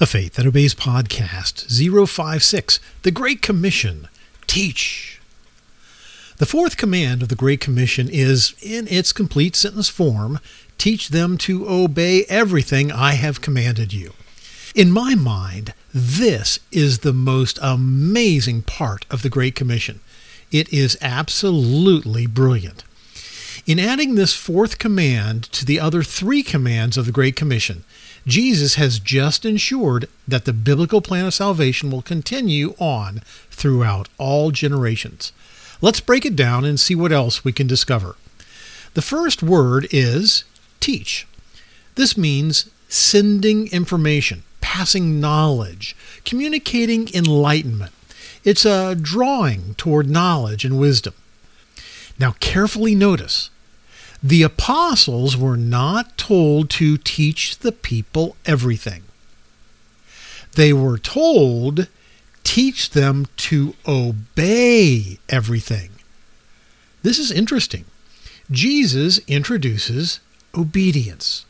A Faith That Obeys podcast 056 The Great Commission Teach. The fourth command of the Great Commission is, in its complete sentence form, teach them to obey everything I have commanded you. In my mind, this is the most amazing part of the Great Commission. It is absolutely brilliant. In adding this fourth command to the other three commands of the Great Commission, Jesus has just ensured that the biblical plan of salvation will continue on throughout all generations. Let's break it down and see what else we can discover. The first word is teach. This means sending information, passing knowledge, communicating enlightenment. It's a drawing toward knowledge and wisdom. Now, carefully notice the apostles were not told to teach the people everything. They were told, teach them to obey everything. This is interesting. Jesus introduces obedience.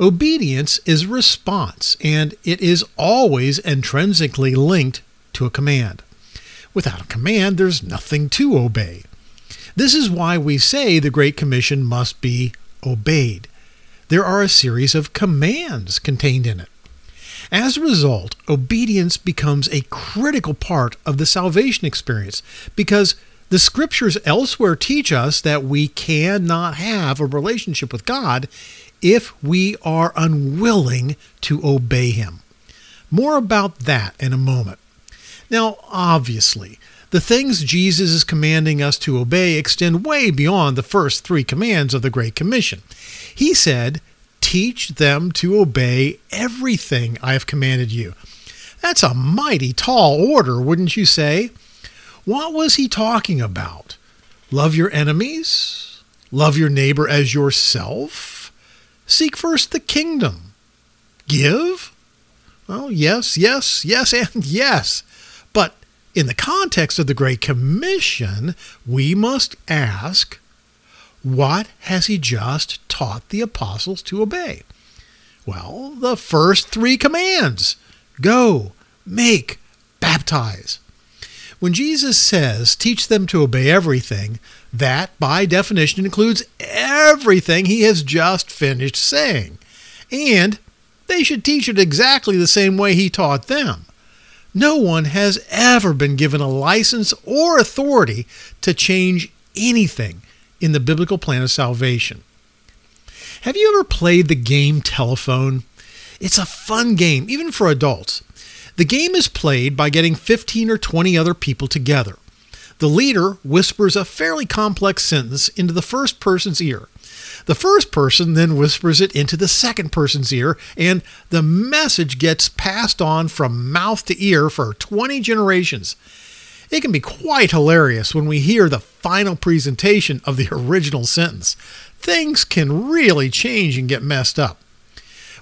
Obedience is response, and it is always intrinsically linked to a command. Without a command, there's nothing to obey. This is why we say the Great Commission must be obeyed. There are a series of commands contained in it. As a result, obedience becomes a critical part of the salvation experience because the scriptures elsewhere teach us that we cannot have a relationship with God if we are unwilling to obey Him. More about that in a moment. Now, obviously, the things Jesus is commanding us to obey extend way beyond the first three commands of the Great Commission. He said, Teach them to obey everything I have commanded you. That's a mighty tall order, wouldn't you say? What was he talking about? Love your enemies? Love your neighbor as yourself? Seek first the kingdom. Give? Well, yes, yes, yes, and yes. In the context of the Great Commission, we must ask, what has he just taught the apostles to obey? Well, the first three commands go, make, baptize. When Jesus says, teach them to obey everything, that by definition includes everything he has just finished saying. And they should teach it exactly the same way he taught them. No one has ever been given a license or authority to change anything in the biblical plan of salvation. Have you ever played the game Telephone? It's a fun game, even for adults. The game is played by getting 15 or 20 other people together. The leader whispers a fairly complex sentence into the first person's ear. The first person then whispers it into the second person's ear, and the message gets passed on from mouth to ear for 20 generations. It can be quite hilarious when we hear the final presentation of the original sentence. Things can really change and get messed up.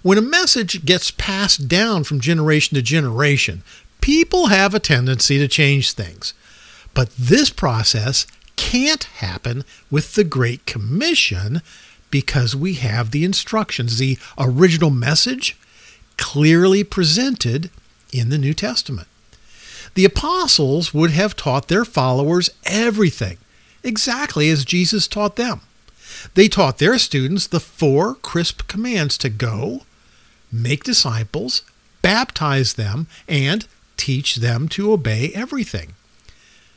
When a message gets passed down from generation to generation, people have a tendency to change things. But this process can't happen with the Great Commission because we have the instructions, the original message clearly presented in the New Testament. The apostles would have taught their followers everything, exactly as Jesus taught them. They taught their students the four crisp commands to go, make disciples, baptize them, and teach them to obey everything.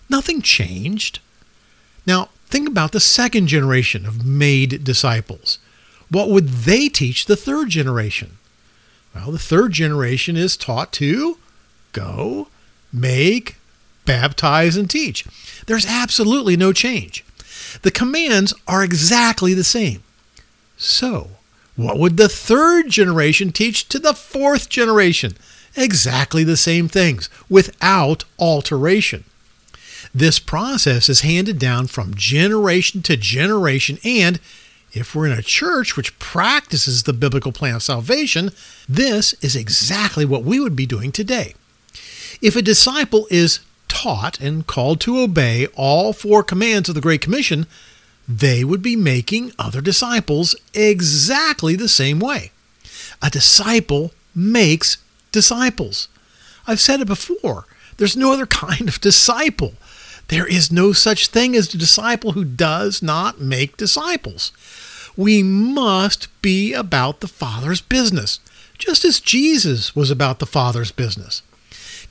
Nothing changed. Now, Think about the second generation of made disciples. What would they teach the third generation? Well, the third generation is taught to go, make, baptize, and teach. There's absolutely no change. The commands are exactly the same. So, what would the third generation teach to the fourth generation? Exactly the same things, without alteration. This process is handed down from generation to generation, and if we're in a church which practices the biblical plan of salvation, this is exactly what we would be doing today. If a disciple is taught and called to obey all four commands of the Great Commission, they would be making other disciples exactly the same way. A disciple makes disciples. I've said it before. There's no other kind of disciple. There is no such thing as a disciple who does not make disciples. We must be about the Father's business, just as Jesus was about the Father's business.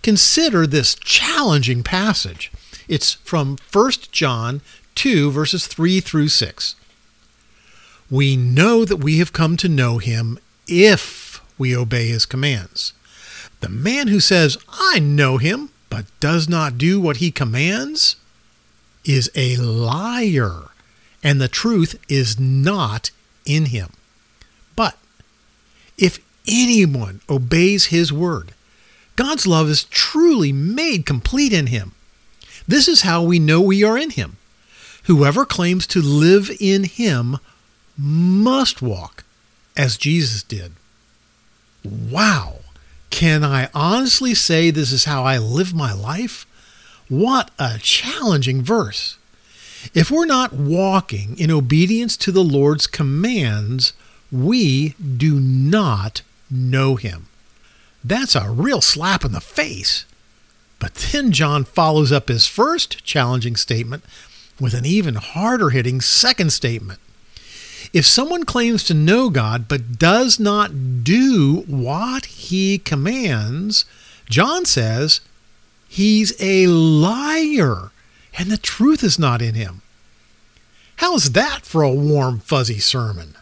Consider this challenging passage. It's from 1 John 2, verses 3 through 6. We know that we have come to know him if we obey his commands. The man who says, I know him, but does not do what he commands, is a liar, and the truth is not in him. But if anyone obeys his word, God's love is truly made complete in him. This is how we know we are in him. Whoever claims to live in him must walk as Jesus did. Wow! Can I honestly say this is how I live my life? What a challenging verse. If we're not walking in obedience to the Lord's commands, we do not know him. That's a real slap in the face. But then John follows up his first challenging statement with an even harder hitting second statement. If someone claims to know God but does not do what he commands, John says he's a liar and the truth is not in him. How's that for a warm, fuzzy sermon?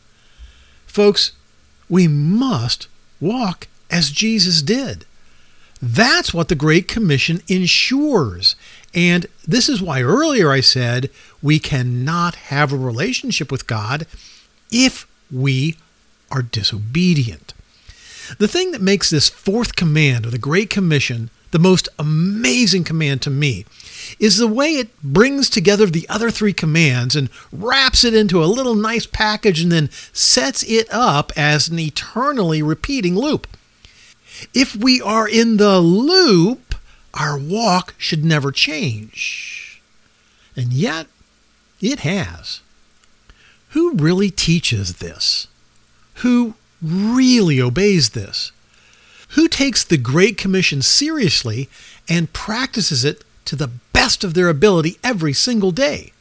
Folks, we must walk as Jesus did. That's what the Great Commission ensures. And this is why earlier I said we cannot have a relationship with God if we are disobedient. The thing that makes this fourth command of the Great Commission the most amazing command to me is the way it brings together the other three commands and wraps it into a little nice package and then sets it up as an eternally repeating loop. If we are in the loop, our walk should never change. And yet, it has. Who really teaches this? Who really obeys this? Who takes the Great Commission seriously and practices it to the best of their ability every single day?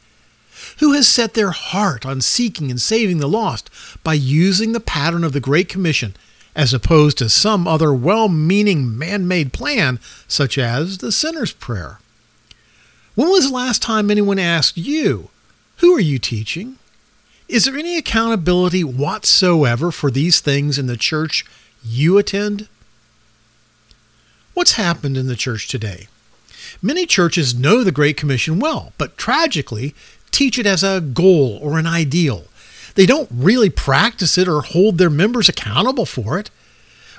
Who has set their heart on seeking and saving the lost by using the pattern of the Great Commission as opposed to some other well meaning man made plan, such as the sinner's prayer? When was the last time anyone asked you, Who are you teaching? Is there any accountability whatsoever for these things in the church you attend? What's happened in the church today? Many churches know the Great Commission well, but tragically teach it as a goal or an ideal. They don't really practice it or hold their members accountable for it.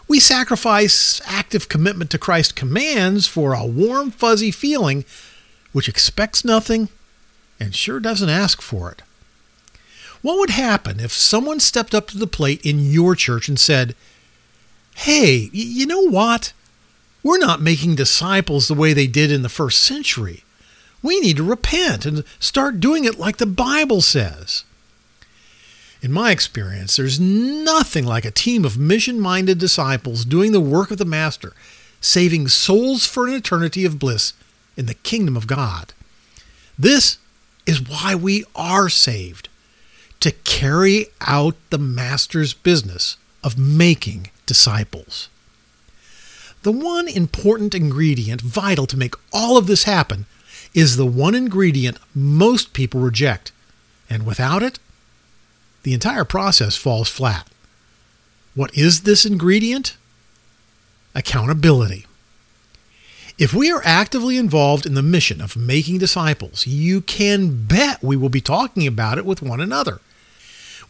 We sacrifice active commitment to Christ's commands for a warm, fuzzy feeling which expects nothing and sure doesn't ask for it. What would happen if someone stepped up to the plate in your church and said, Hey, you know what? We're not making disciples the way they did in the first century. We need to repent and start doing it like the Bible says. In my experience, there's nothing like a team of mission minded disciples doing the work of the Master, saving souls for an eternity of bliss in the kingdom of God. This is why we are saved to carry out the Master's business of making disciples. The one important ingredient vital to make all of this happen is the one ingredient most people reject. And without it, the entire process falls flat. What is this ingredient? Accountability. If we are actively involved in the mission of making disciples, you can bet we will be talking about it with one another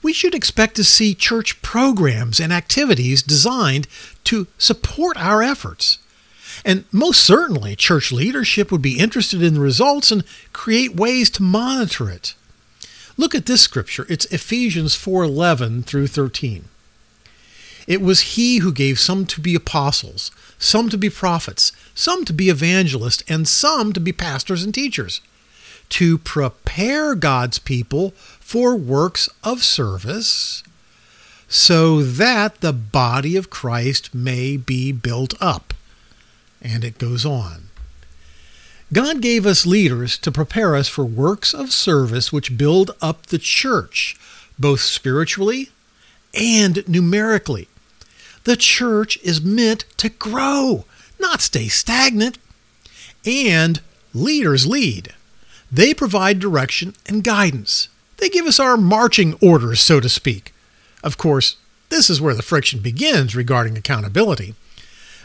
we should expect to see church programs and activities designed to support our efforts. And most certainly, church leadership would be interested in the results and create ways to monitor it. Look at this scripture. It's Ephesians 4:11 through 13. It was he who gave some to be apostles, some to be prophets, some to be evangelists, and some to be pastors and teachers to prepare God's people for works of service so that the body of Christ may be built up. And it goes on. God gave us leaders to prepare us for works of service which build up the church, both spiritually and numerically. The church is meant to grow, not stay stagnant. And leaders lead. They provide direction and guidance. They give us our marching orders, so to speak. Of course, this is where the friction begins regarding accountability.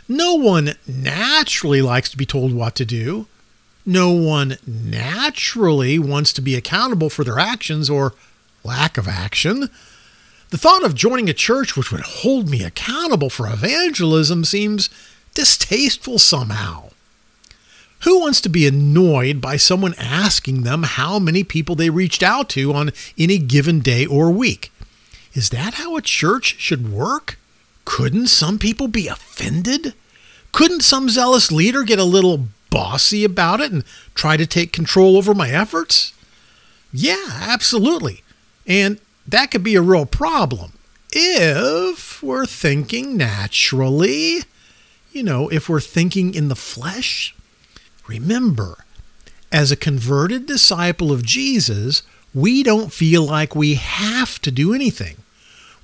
No one naturally likes to be told what to do. No one naturally wants to be accountable for their actions or lack of action. The thought of joining a church which would hold me accountable for evangelism seems distasteful somehow. Who wants to be annoyed by someone asking them how many people they reached out to on any given day or week? Is that how a church should work? Couldn't some people be offended? Couldn't some zealous leader get a little bossy about it and try to take control over my efforts? Yeah, absolutely. And that could be a real problem if we're thinking naturally. You know, if we're thinking in the flesh. Remember, as a converted disciple of Jesus, we don't feel like we have to do anything.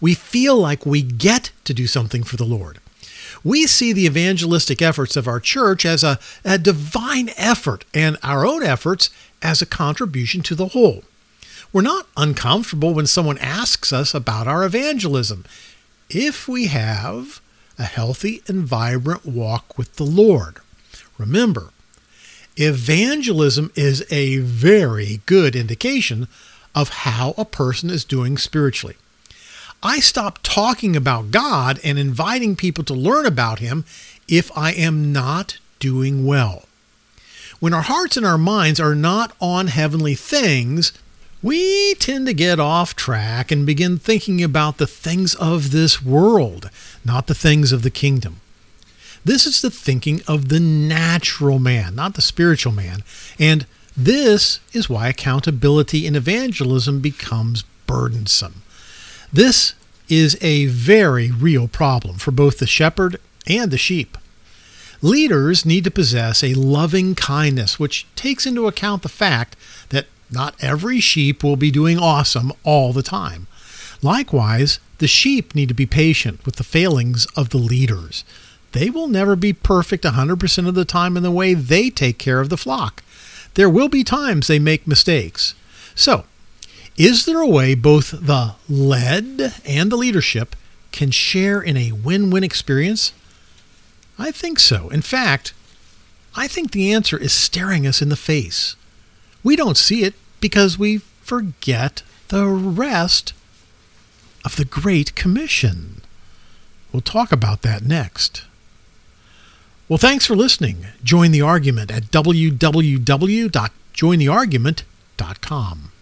We feel like we get to do something for the Lord. We see the evangelistic efforts of our church as a, a divine effort and our own efforts as a contribution to the whole. We're not uncomfortable when someone asks us about our evangelism if we have a healthy and vibrant walk with the Lord. Remember, Evangelism is a very good indication of how a person is doing spiritually. I stop talking about God and inviting people to learn about Him if I am not doing well. When our hearts and our minds are not on heavenly things, we tend to get off track and begin thinking about the things of this world, not the things of the kingdom. This is the thinking of the natural man, not the spiritual man. And this is why accountability in evangelism becomes burdensome. This is a very real problem for both the shepherd and the sheep. Leaders need to possess a loving kindness which takes into account the fact that not every sheep will be doing awesome all the time. Likewise, the sheep need to be patient with the failings of the leaders they will never be perfect 100% of the time in the way they take care of the flock. There will be times they make mistakes. So, is there a way both the led and the leadership can share in a win win experience? I think so. In fact, I think the answer is staring us in the face. We don't see it because we forget the rest of the Great Commission. We'll talk about that next. Well, thanks for listening. Join the argument at www.jointheargument.com.